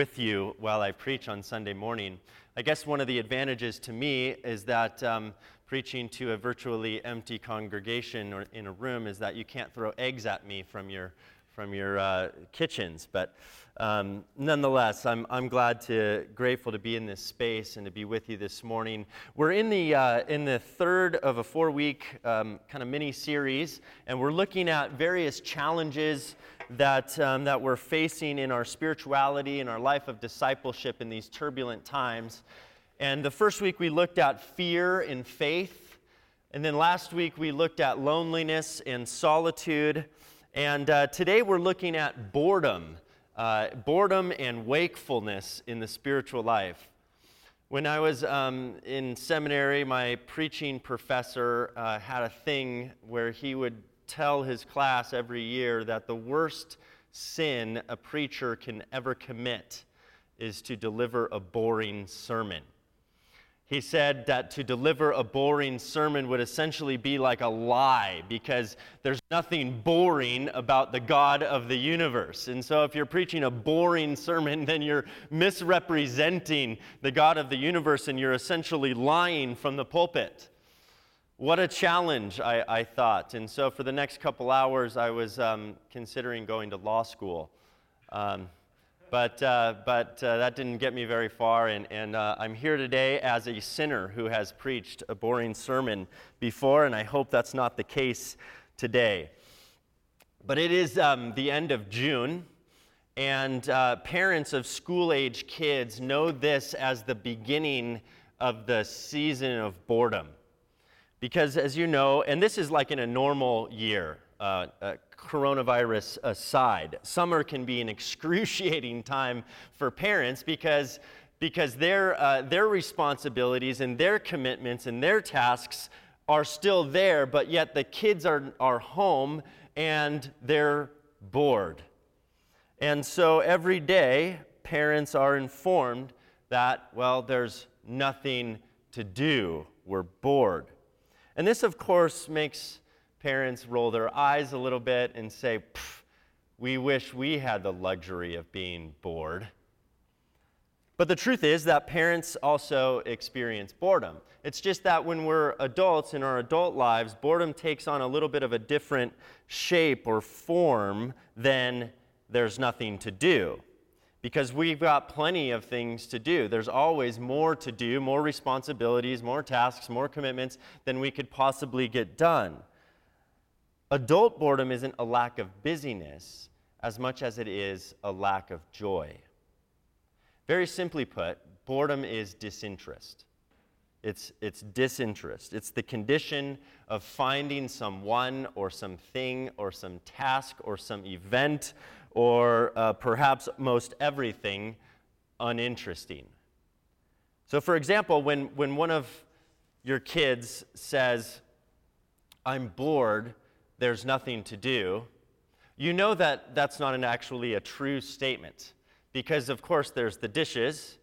with you while I preach on Sunday morning. I guess one of the advantages to me is that um, preaching to a virtually empty congregation or in a room is that you can't throw eggs at me from your from your uh, kitchens. But um, nonetheless, I'm, I'm glad to, grateful to be in this space and to be with you this morning. We're in the, uh, in the third of a four week um, kind of mini series, and we're looking at various challenges that, um, that we're facing in our spirituality and our life of discipleship in these turbulent times. And the first week we looked at fear and faith. And then last week we looked at loneliness and solitude. And uh, today we're looking at boredom, uh, boredom and wakefulness in the spiritual life. When I was um, in seminary, my preaching professor uh, had a thing where he would tell his class every year that the worst sin a preacher can ever commit is to deliver a boring sermon. He said that to deliver a boring sermon would essentially be like a lie because there's nothing boring about the God of the universe. And so, if you're preaching a boring sermon, then you're misrepresenting the God of the universe and you're essentially lying from the pulpit. What a challenge, I, I, thought. And so, for the next couple hours, I was um, considering going to law school. Um, but uh, but uh, that didn't get me very far, and, and uh, I'm here today as a sinner who has preached a boring sermon before, and I hope that's not the case today. But it is um, the end of June, and uh, parents of school age kids know this as the beginning of the season of boredom. Because, as you know, and this is like in a normal year, uh, uh, coronavirus aside, summer can be an excruciating time for parents because, because their, uh, their responsibilities and their commitments and their tasks are still there, but yet the kids are, are home and they're bored. And so every day, parents are informed that, well, there's nothing to do. We're bored. And this, of course, makes parents roll their eyes a little bit and say, we wish we had the luxury of being bored. But the truth is that parents also experience boredom. It's just that when we're adults in our adult lives, boredom takes on a little bit of a different shape or form than there's nothing to do because we've got plenty of things to do. There's always more to do, more responsibilities, more tasks, more commitments than we could possibly get done. Adult boredom isn't a lack of busyness as much as it is a lack of joy. Very simply put, boredom is disinterest. It's, it's disinterest. It's the condition of finding someone or something or some task or some event or uh, perhaps most everything uninteresting. So, for example, when, when one of your kids says, I'm bored, there's nothing to do, you know that that's not an actually a true statement. Because, of course, there's the dishes,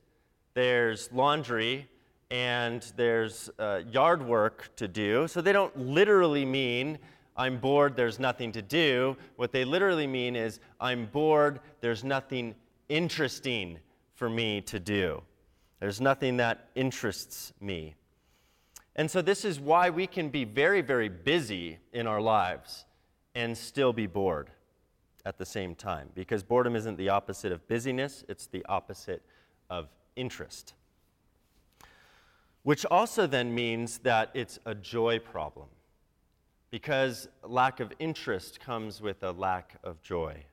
there's laundry, and there's uh, yard work to do. So they don't literally mean I'm bored, there's nothing to do. What they literally mean is, I'm bored, there's nothing interesting for me to do. There's nothing that interests me. And so, this is why we can be very, very busy in our lives and still be bored at the same time. Because boredom isn't the opposite of busyness, it's the opposite of interest. Which also then means that it's a joy problem because lack of interest comes with a lack of joy.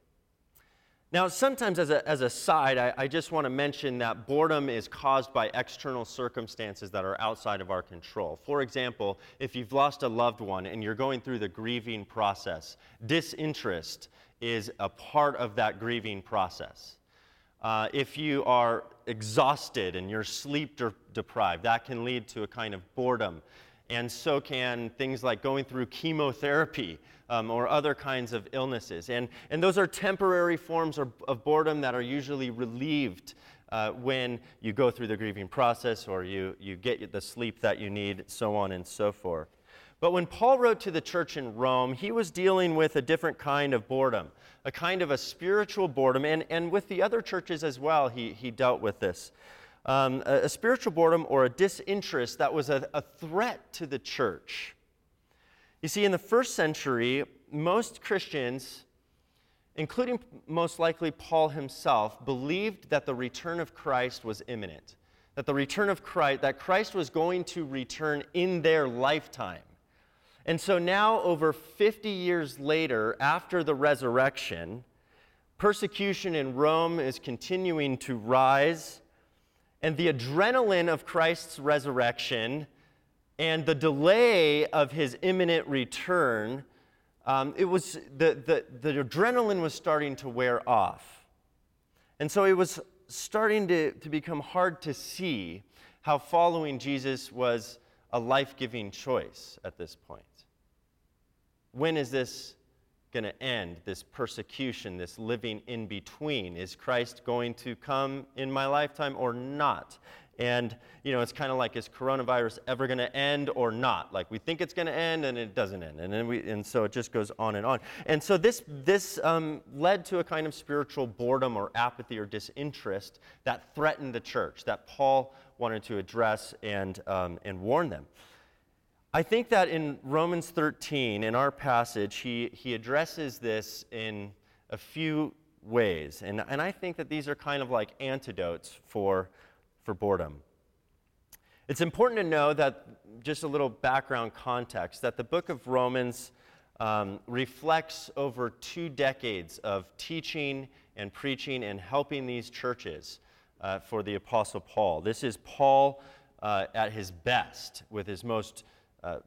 Now, sometimes as a, as a side, I, I just want to mention that boredom is caused by external circumstances that are outside of our control. For example, if you've lost a loved one and you're going through the grieving process, disinterest is a part of that grieving process. Uh, if you are exhausted and you're sleep de- deprived, that can lead to a kind of boredom and so can things like going through chemotherapy um, or other kinds of illnesses. And, and those are temporary forms of, of boredom that are usually relieved uh, when you go through the grieving process or you, you get the sleep that you need, so on and so forth. But when Paul wrote to the church in Rome, he was dealing with a different kind of boredom, a kind of a spiritual boredom. And, and with the other churches as well, he, he dealt with this. Um, a, a, spiritual boredom or a disinterest that was a, a threat to the church. You see, in the first century, most Christians, including most likely Paul himself, believed that the return of Christ was imminent. That the return of Christ, that Christ was going to return in their lifetime. And so now, over 50 years later, after the resurrection, persecution in Rome is continuing to rise, and the adrenaline of Christ's resurrection and the delay of his imminent return, um, it was the, the, the adrenaline was starting to wear off. And so it was starting to, to become hard to see how following Jesus was a life giving choice at this point when is this going to end, this persecution, this living in between? Is Christ going to come in my lifetime or not? And, you know, it's kind of like, is coronavirus ever going to end or not? Like, we think it's going to end and it doesn't end. And, then we, and so it just goes on and on. And so this, this um, led to a kind of spiritual boredom or apathy or disinterest that threatened the church, that Paul wanted to address and, um, and warn them. I think that in Romans 13, in our passage, he, he addresses this in a few ways. And, and I think that these are kind of like antidotes for, for boredom. It's important to know that, just a little background context, that the book of Romans um, reflects over two decades of teaching and preaching and helping these churches uh, for the Apostle Paul. This is Paul uh, at his best, with his most uh,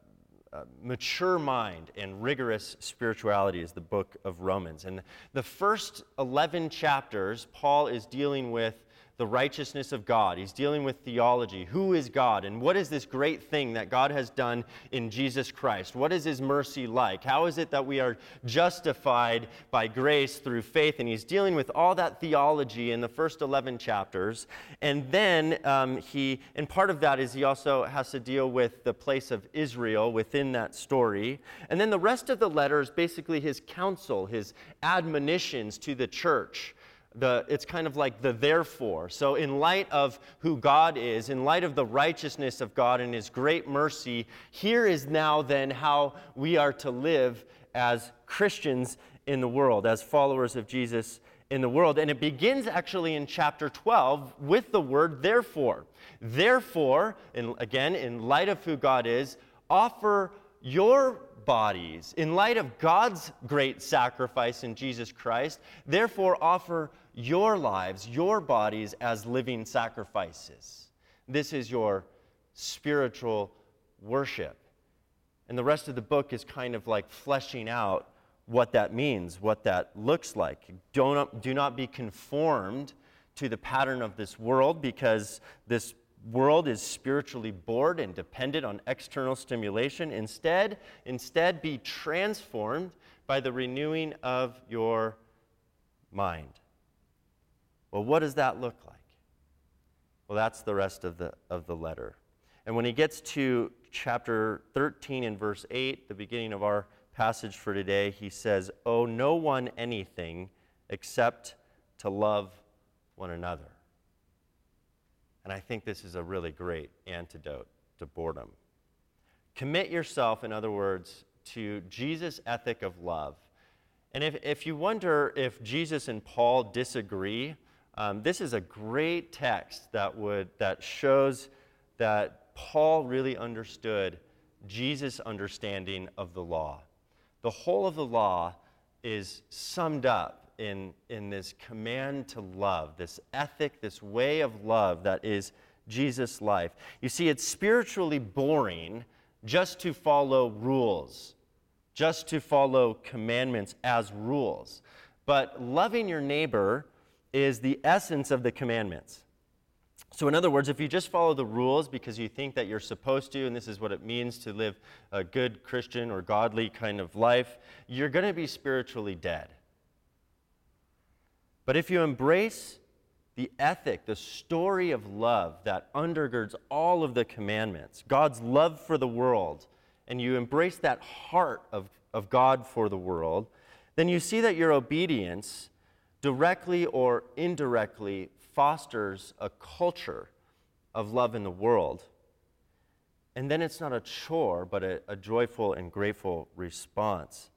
uh, mature mind and rigorous spirituality is the book of Romans. And the first 11 chapters, Paul is dealing with the righteousness of God. He's dealing with theology. Who is God? And what is this great thing that God has done in Jesus Christ? What is his mercy like? How is it that we are justified by grace through faith? And he's dealing with all that theology in the first 11 chapters. And then um, he, and part of that is he also has to deal with the place of Israel within that story. And then the rest of the letter is basically his counsel, his admonitions to the church the, it's kind of like the therefore. So, in light of who God is, in light of the righteousness of God and His great mercy, here is now then how we are to live as Christians in the world, as followers of Jesus in the world. And it begins actually in chapter 12 with the word therefore. Therefore, in, again, in light of who God is, offer your bodies in light of God's great sacrifice in Jesus Christ. Therefore, offer your lives, your bodies, as living sacrifices. This is your spiritual worship. And the rest of the book is kind of like fleshing out what that means, what that looks like. Don't, do not be conformed to the pattern of this world because this world is spiritually bored and dependent on external stimulation. Instead, instead be transformed by the renewing of your mind. Well, what does that look like? Well, that's the rest of the, of the letter. And when he gets to chapter 13 and verse 8, the beginning of our passage for today, he says, Owe no one anything except to love one another. And I think this is a really great antidote to boredom. Commit yourself, in other words, to Jesus' ethic of love. And if, if you wonder if Jesus and Paul disagree, um, this is a great text that, would, that shows that Paul really understood Jesus' understanding of the law. The whole of the law is summed up in, in this command to love, this ethic, this way of love that is Jesus' life. You see, it's spiritually boring just to follow rules, just to follow commandments as rules. But loving your neighbor is the essence of the commandments. So, in other words, if you just follow the rules because you think that you're supposed to, and this is what it means to live a good Christian or godly kind of life, you're going to be spiritually dead. But if you embrace the ethic, the story of love that undergirds all of the commandments, God's love for the world, and you embrace that heart of, of God for the world, then you see that your obedience directly or indirectly fosters a culture of love in the world. And then it's not a chore, but a, a joyful and grateful response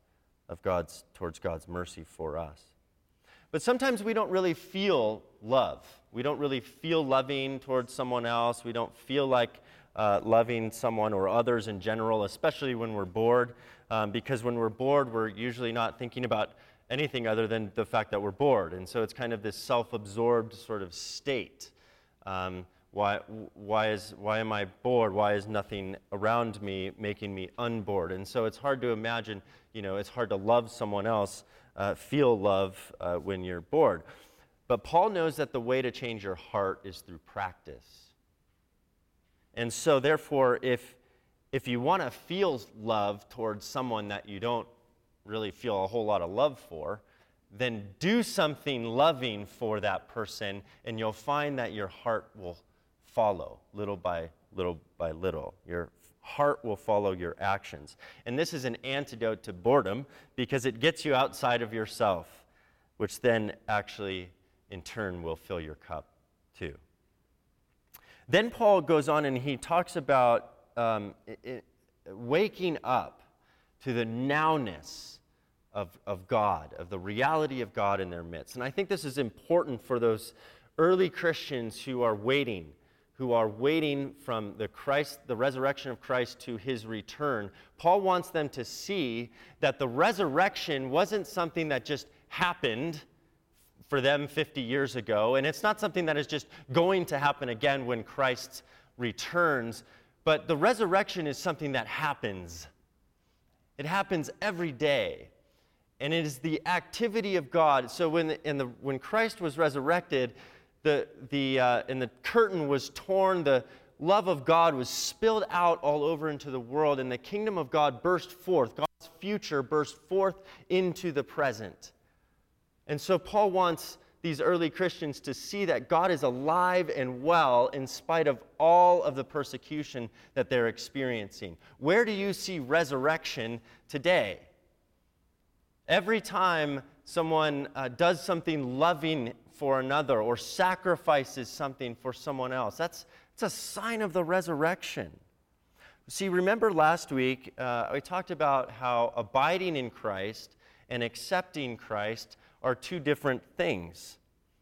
of God's, towards God's mercy for us. But sometimes we don't really feel love. We don't really feel loving towards someone else. We don't feel like uh, loving someone or others in general, especially when we're bored. Um, because when we're bored, we're usually not thinking about anything other than the fact that we're bored. And so it's kind of this self absorbed sort of state. Um, why, why, is, why am I bored? Why is nothing around me making me unbored? And so it's hard to imagine, you know, it's hard to love someone else, uh, feel love uh, when you're bored. But Paul knows that the way to change your heart is through practice. And so, therefore, if, if you want to feel love towards someone that you don't really feel a whole lot of love for, then do something loving for that person, and you'll find that your heart will follow little by little by little. Your heart will follow your actions. And this is an antidote to boredom because it gets you outside of yourself, which then actually, in turn, will fill your cup too. Then Paul goes on and he talks about um, it, waking up to the nowness of, of God, of the reality of God in their midst. And I think this is important for those early Christians who are waiting, who are waiting from the Christ, the resurrection of Christ to his return. Paul wants them to see that the resurrection wasn't something that just happened for them 50 years ago, and it's not something that is just going to happen again when Christ returns, but the resurrection is something that happens. It happens every day. And it is the activity of God. So when, the, the, when Christ was resurrected, the, the, uh, and the curtain was torn, the love of God was spilled out all over into the world, and the kingdom of God burst forth. God's future burst forth into the present. And so Paul wants these early Christians to see that God is alive and well in spite of all of the persecution that they're experiencing. Where do you see resurrection today? Every time someone uh, does something loving for another or sacrifices something for someone else, that's, that's a sign of the resurrection. See, remember last week, uh, we talked about how abiding in Christ and accepting Christ are two different things.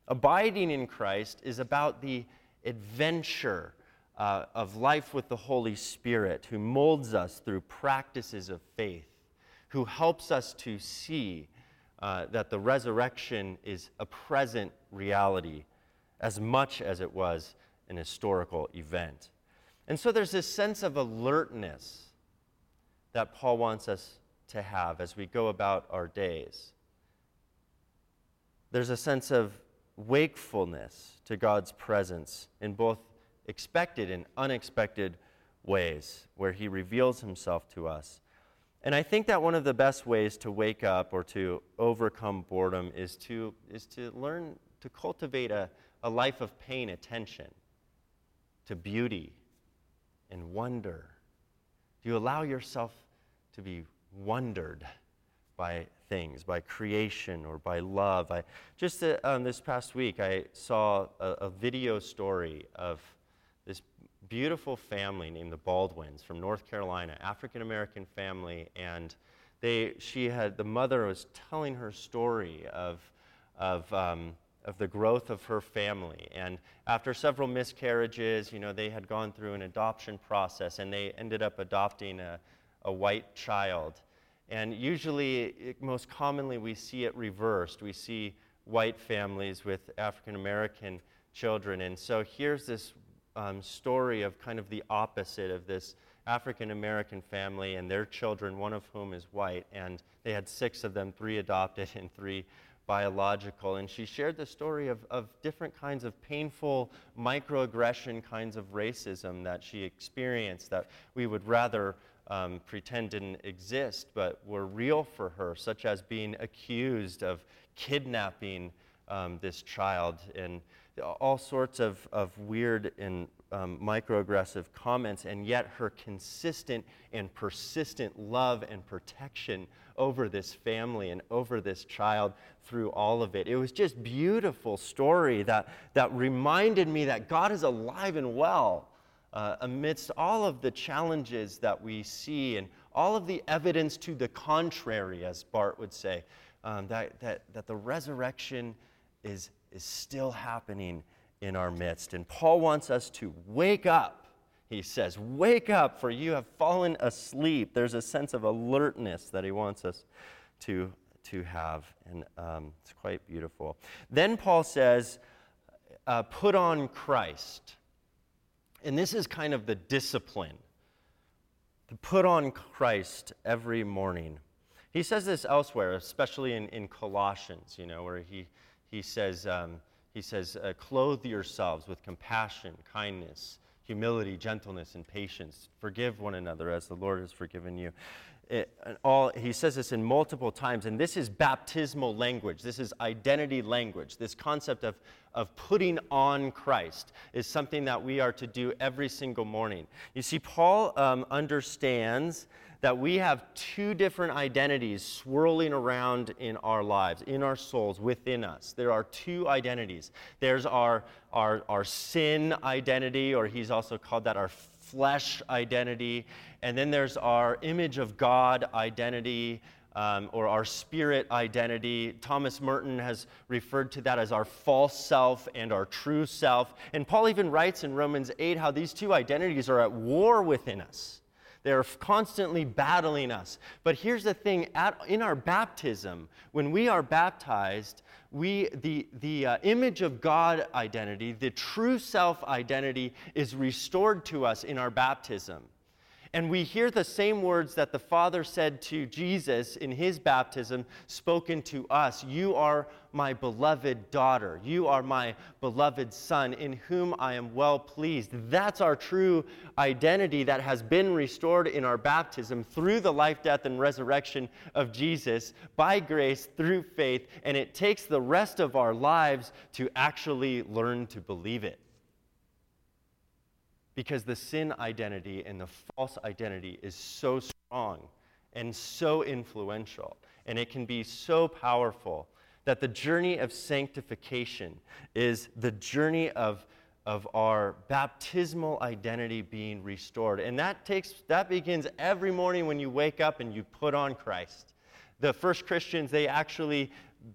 Abiding in Christ is about the adventure uh, of life with the Holy Spirit, who molds us through practices of faith, who helps us to see uh, that the resurrection is a present reality as much as it was an historical event. And so there's this sense of alertness that Paul wants us to have as we go about our days there's a sense of wakefulness to God's presence in both expected and unexpected ways where He reveals Himself to us. And I think that one of the best ways to wake up or to overcome boredom is to, is to learn to cultivate a, a life of paying attention to beauty and wonder. Do you allow yourself to be wondered by things, by creation or by love. I, just uh, um, this past week, I saw a, a video story of beautiful family named the Baldwins from North Carolina, African American family, and they, she had, the mother was telling her story of, of, um, of the growth of her family. And after several miscarriages, you know, they had gone through an adoption process and they ended up adopting a, a white child. And usually, it, most commonly, we see it reversed. We see white families with African American children. And so here's this um, story of kind of the opposite of this African American family and their children, one of whom is white. And they had six of them, three adopted and three biological. And she shared the story of, of different kinds of painful microaggression kinds of racism that she experienced that we would rather um, pretend didn't exist, but were real for her, such as being accused of kidnapping um, this child. And all sorts of, of weird and um, microaggressive comments, and yet her consistent and persistent love and protection over this family and over this child through all of it. It was just beautiful story that, that reminded me that God is alive and well uh, amidst all of the challenges that we see and all of the evidence to the contrary, as Bart would say, um, that, that, that the resurrection is, is still happening in our midst. And Paul wants us to wake up. He says, Wake up, for you have fallen asleep. There's a sense of alertness that he wants us to, to have, and um, it's quite beautiful. Then Paul says, uh, Put on Christ. And this is kind of the discipline to put on Christ every morning. He says this elsewhere, especially in, in Colossians, you know, where he, he says, um, he says, uh, clothe yourselves with compassion, kindness, humility, gentleness, and patience. Forgive one another as the Lord has forgiven you. It, all, he says this in multiple times, and this is baptismal language. This is identity language. This concept of, of putting on Christ is something that we are to do every single morning. You see, Paul um, understands that we have two different identities swirling around in our lives, in our souls, within us. There are two identities. There's our, our, our sin identity, or he's also called that our flesh identity. And then there's our image of God identity. Um, or our spirit identity. Thomas Merton has referred to that as our false self and our true self. And Paul even writes in Romans 8 how these two identities are at war within us. They're constantly battling us. But here's the thing at, in our baptism, when we are baptized, we, the, the uh, image of God identity, the true self identity, is restored to us in our baptism. And we hear the same words that the Father said to Jesus in his baptism, spoken to us You are my beloved daughter. You are my beloved son, in whom I am well pleased. That's our true identity that has been restored in our baptism through the life, death, and resurrection of Jesus by grace through faith. And it takes the rest of our lives to actually learn to believe it because the sin identity and the false identity is so strong and so influential, and it can be so powerful that the journey of sanctification is the journey of, of our baptismal identity being restored. And that takes that begins every morning when you wake up and you put on Christ. The first Christians, they actually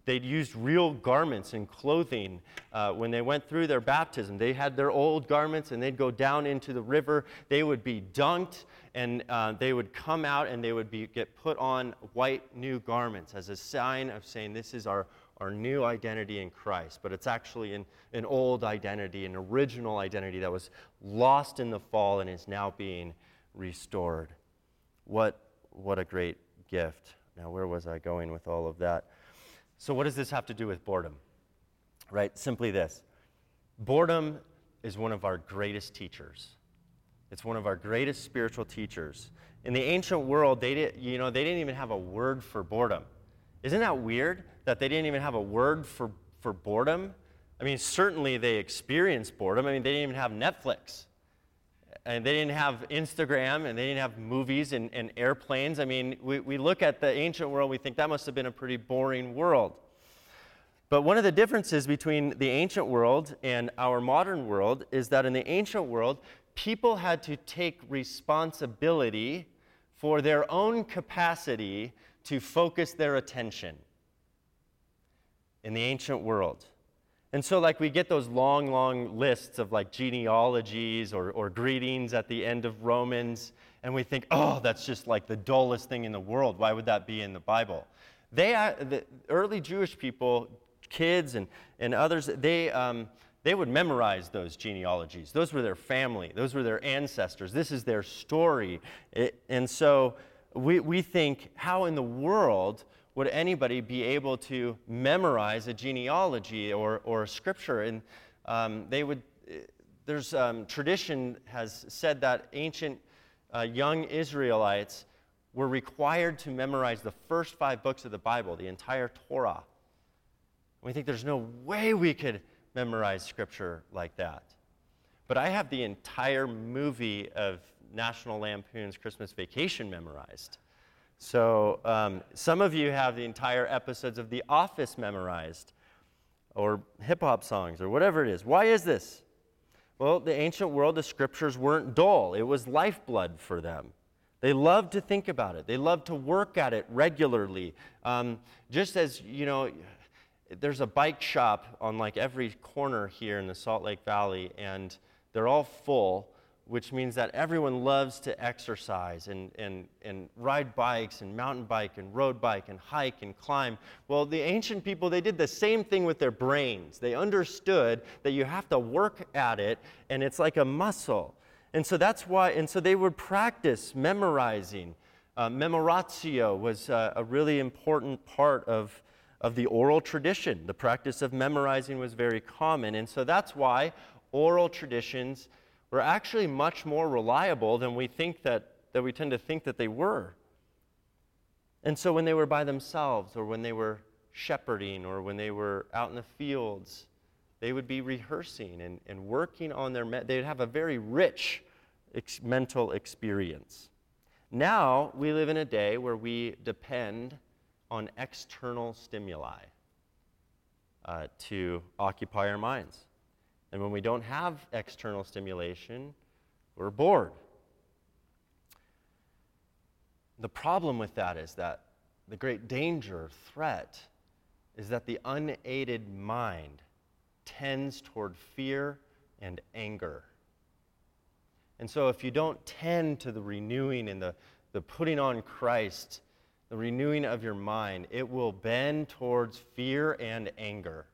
they'd used real garments and clothing uh, when they went through their baptism. They had their old garments and they'd go down into the river. They would be dunked and uh, they would come out and they would be, get put on white new garments as a sign of saying, This is our, our new identity in Christ. But it's actually an, an old identity, an original identity that was lost in the fall and is now being restored. What, what a great gift. Now, where was I going with all of that? So, what does this have to do with boredom? Right? Simply this boredom is one of our greatest teachers. It's one of our greatest spiritual teachers. In the ancient world, they, did, you know, they didn't even have a word for boredom. Isn't that weird that they didn't even have a word for, for boredom? I mean, certainly they experienced boredom. I mean, they didn't even have Netflix. And they didn't have Instagram, and they didn't have movies and, and airplanes. I mean, we, we look at the ancient world, we think that must have been a pretty boring world. But one of the differences between the ancient world and our modern world is that in the ancient world, people had to take responsibility for their own capacity to focus their attention in the ancient world. And so, like, we get those long, long lists of like genealogies or, or greetings at the end of Romans, and we think, oh, that's just like the dullest thing in the world. Why would that be in the Bible? They, uh, the early Jewish people, kids and, and others, they, um, they would memorize those genealogies. Those were their family, those were their ancestors. This is their story. It, and so, we, we think, how in the world would anybody be able to memorize a genealogy or, or a scripture? And um, they would, there's um, tradition has said that ancient uh, young Israelites were required to memorize the first five books of the Bible, the entire Torah. We think there's no way we could memorize scripture like that. But I have the entire movie of National Lampoon's Christmas Vacation memorized. So um, some of you have the entire episodes of The Office memorized, or hip hop songs, or whatever it is. Why is this? Well, the ancient world, the scriptures weren't dull, it was lifeblood for them. They loved to think about it. They loved to work at it regularly. Um, just as, you know, there's a bike shop on like every corner here in the Salt Lake Valley, and they're all full which means that everyone loves to exercise and, and, and ride bikes and mountain bike and road bike and hike and climb. Well, the ancient people, they did the same thing with their brains. They understood that you have to work at it and it's like a muscle. And so that's why, and so they would practice memorizing. Uh, memoratio was uh, a really important part of, of the oral tradition. The practice of memorizing was very common. And so that's why oral traditions were actually much more reliable than we think that, that we tend to think that they were. And so when they were by themselves, or when they were shepherding, or when they were out in the fields, they would be rehearsing and, and working on their, me- they'd have a very rich ex- mental experience. Now we live in a day where we depend on external stimuli uh, to occupy our minds. And when we don't have external stimulation, we're bored. The problem with that is that the great danger, threat, is that the unaided mind tends toward fear and anger. And so, if you don't tend to the renewing and the, the putting on Christ, the renewing of your mind, it will bend towards fear and anger.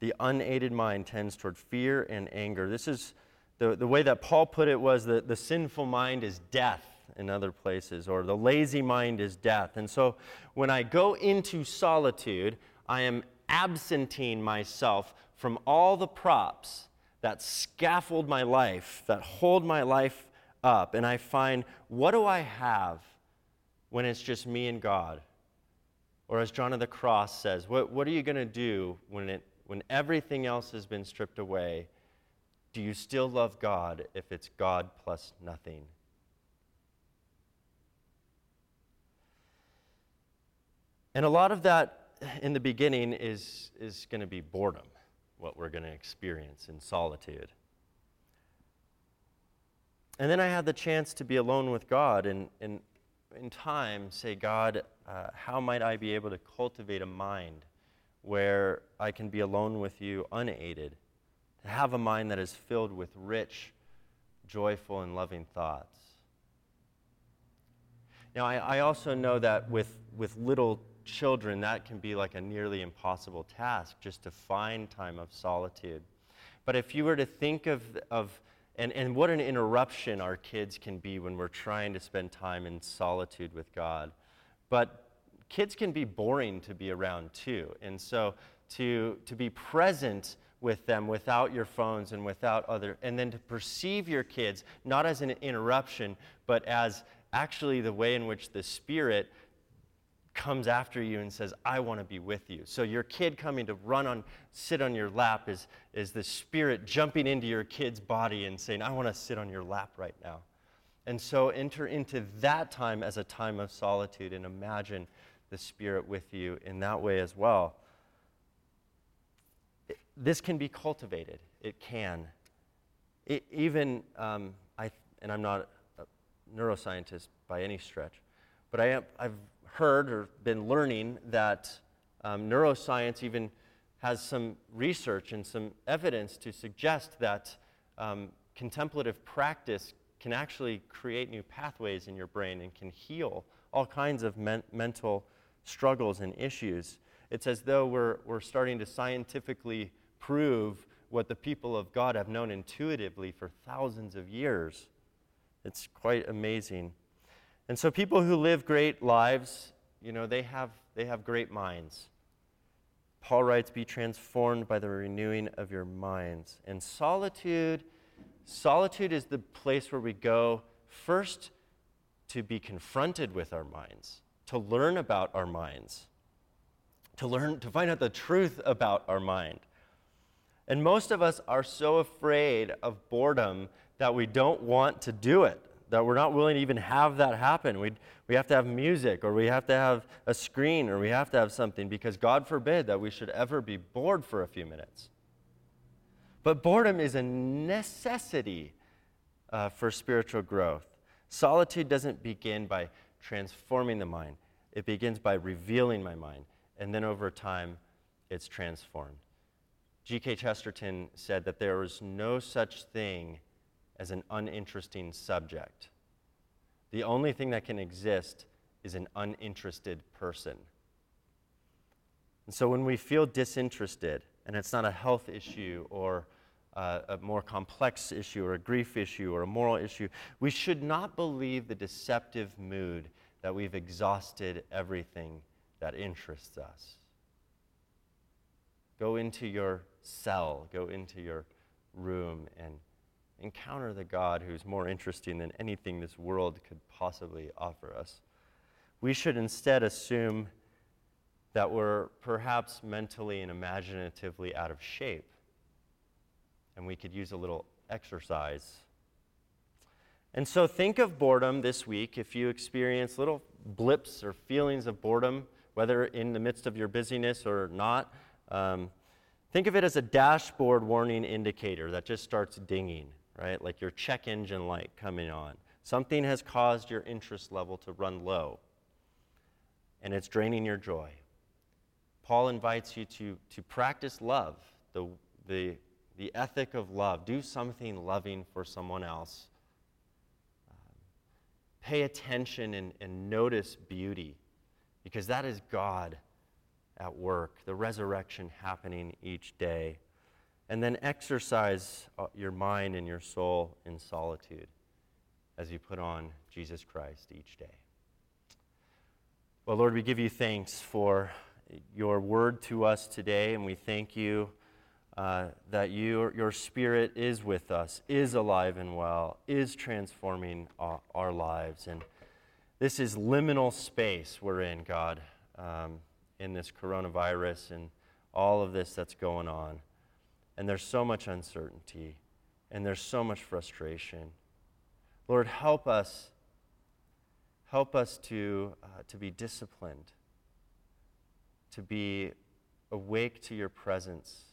The unaided mind tends toward fear and anger. This is the, the way that Paul put it was that the sinful mind is death in other places, or the lazy mind is death. And so when I go into solitude, I am absenting myself from all the props that scaffold my life, that hold my life up. And I find, what do I have when it's just me and God? Or as John of the Cross says, what, what are you going to do when it when everything else has been stripped away, do you still love God if it's God plus nothing? And a lot of that in the beginning is, is going to be boredom, what we're going to experience in solitude. And then I had the chance to be alone with God and, and in time say, God, uh, how might I be able to cultivate a mind where I can be alone with you unaided, to have a mind that is filled with rich, joyful, and loving thoughts. Now, I, I also know that with, with little children, that can be like a nearly impossible task just to find time of solitude. But if you were to think of, of and, and what an interruption our kids can be when we're trying to spend time in solitude with God. But kids can be boring to be around too. And so to, to be present with them without your phones and without other, and then to perceive your kids not as an interruption, but as actually the way in which the Spirit comes after you and says, I want to be with you. So your kid coming to run on, sit on your lap is, is the Spirit jumping into your kid's body and saying, I want to sit on your lap right now. And so enter into that time as a time of solitude and imagine the Spirit with you in that way as well. this can be cultivated. It can. It, even, um, I, and I'm not a neuroscientist by any stretch, but I am, I've heard or been learning that um, neuroscience even has some research and some evidence to suggest that um, contemplative practice can actually create new pathways in your brain and can heal all kinds of men- mental struggles and issues. It's as though we're, we're starting to scientifically prove what the people of God have known intuitively for thousands of years. It's quite amazing. And so people who live great lives, you know, they have, they have great minds. Paul writes, Be transformed by the renewing of your minds. And solitude, solitude is the place where we go first to be confronted with our minds to learn about our minds, to learn, to find out the truth about our mind. And most of us are so afraid of boredom that we don't want to do it, that we're not willing to even have that happen. we we have to have music, or we have to have a screen, or we have to have something, because God forbid that we should ever be bored for a few minutes. But boredom is a necessity uh, for spiritual growth. Solitude doesn't begin by transforming the mind, it begins by revealing my mind. And then over time, it's transformed. G.K. Chesterton said that there is no such thing as an uninteresting subject. The only thing that can exist is an uninterested person. And so when we feel disinterested, and it's not a health issue or uh, a more complex issue or a grief issue or a moral issue, we should not believe the deceptive mood that we've exhausted everything that interests us. Go into your cell, go into your room, and encounter the God who's more interesting than anything this world could possibly offer us. We should instead assume that we're perhaps mentally and imaginatively out of shape, and we could use a little exercise. And so think of boredom this week if you experience little blips or feelings of boredom, whether in the midst of your busyness or not. Um, think of it as a dashboard warning indicator that just starts dinging right? Like your check engine light coming on. Something has caused your interest level to run low, and it's draining your joy. Paul invites you to, to practice love, the, the, the ethic of love. Do something loving for someone else. Um, pay attention and, and notice beauty, because that is God at work, the resurrection happening each day and then exercise uh, your mind and your soul in solitude as you put on Jesus Christ each day. Well, Lord, we give you thanks for your word to us today, and we thank you uh, that you, your spirit is with us, is alive and well, is transforming our, our lives. And this is liminal space we're in, God, um, in this coronavirus and all of this that's going on. And there's so much uncertainty, and there's so much frustration. Lord, help us. Help us to, uh, to be disciplined, to be awake to your presence,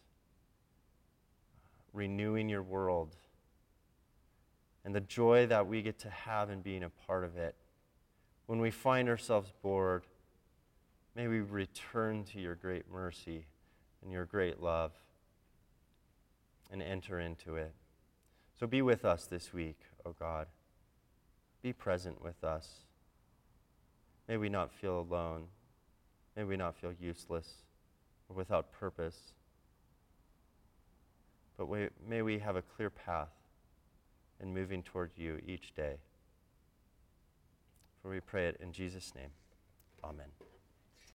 renewing your world, and the joy that we get to have in being a part of it. When we find ourselves bored, may we return to your great mercy and your great love and enter into it. So be with us this week, O oh God. Be present with us. May we not feel alone. May we not feel useless or without purpose. But we, may we have a clear path in moving toward you each day. For we pray it in Jesus' name. Amen.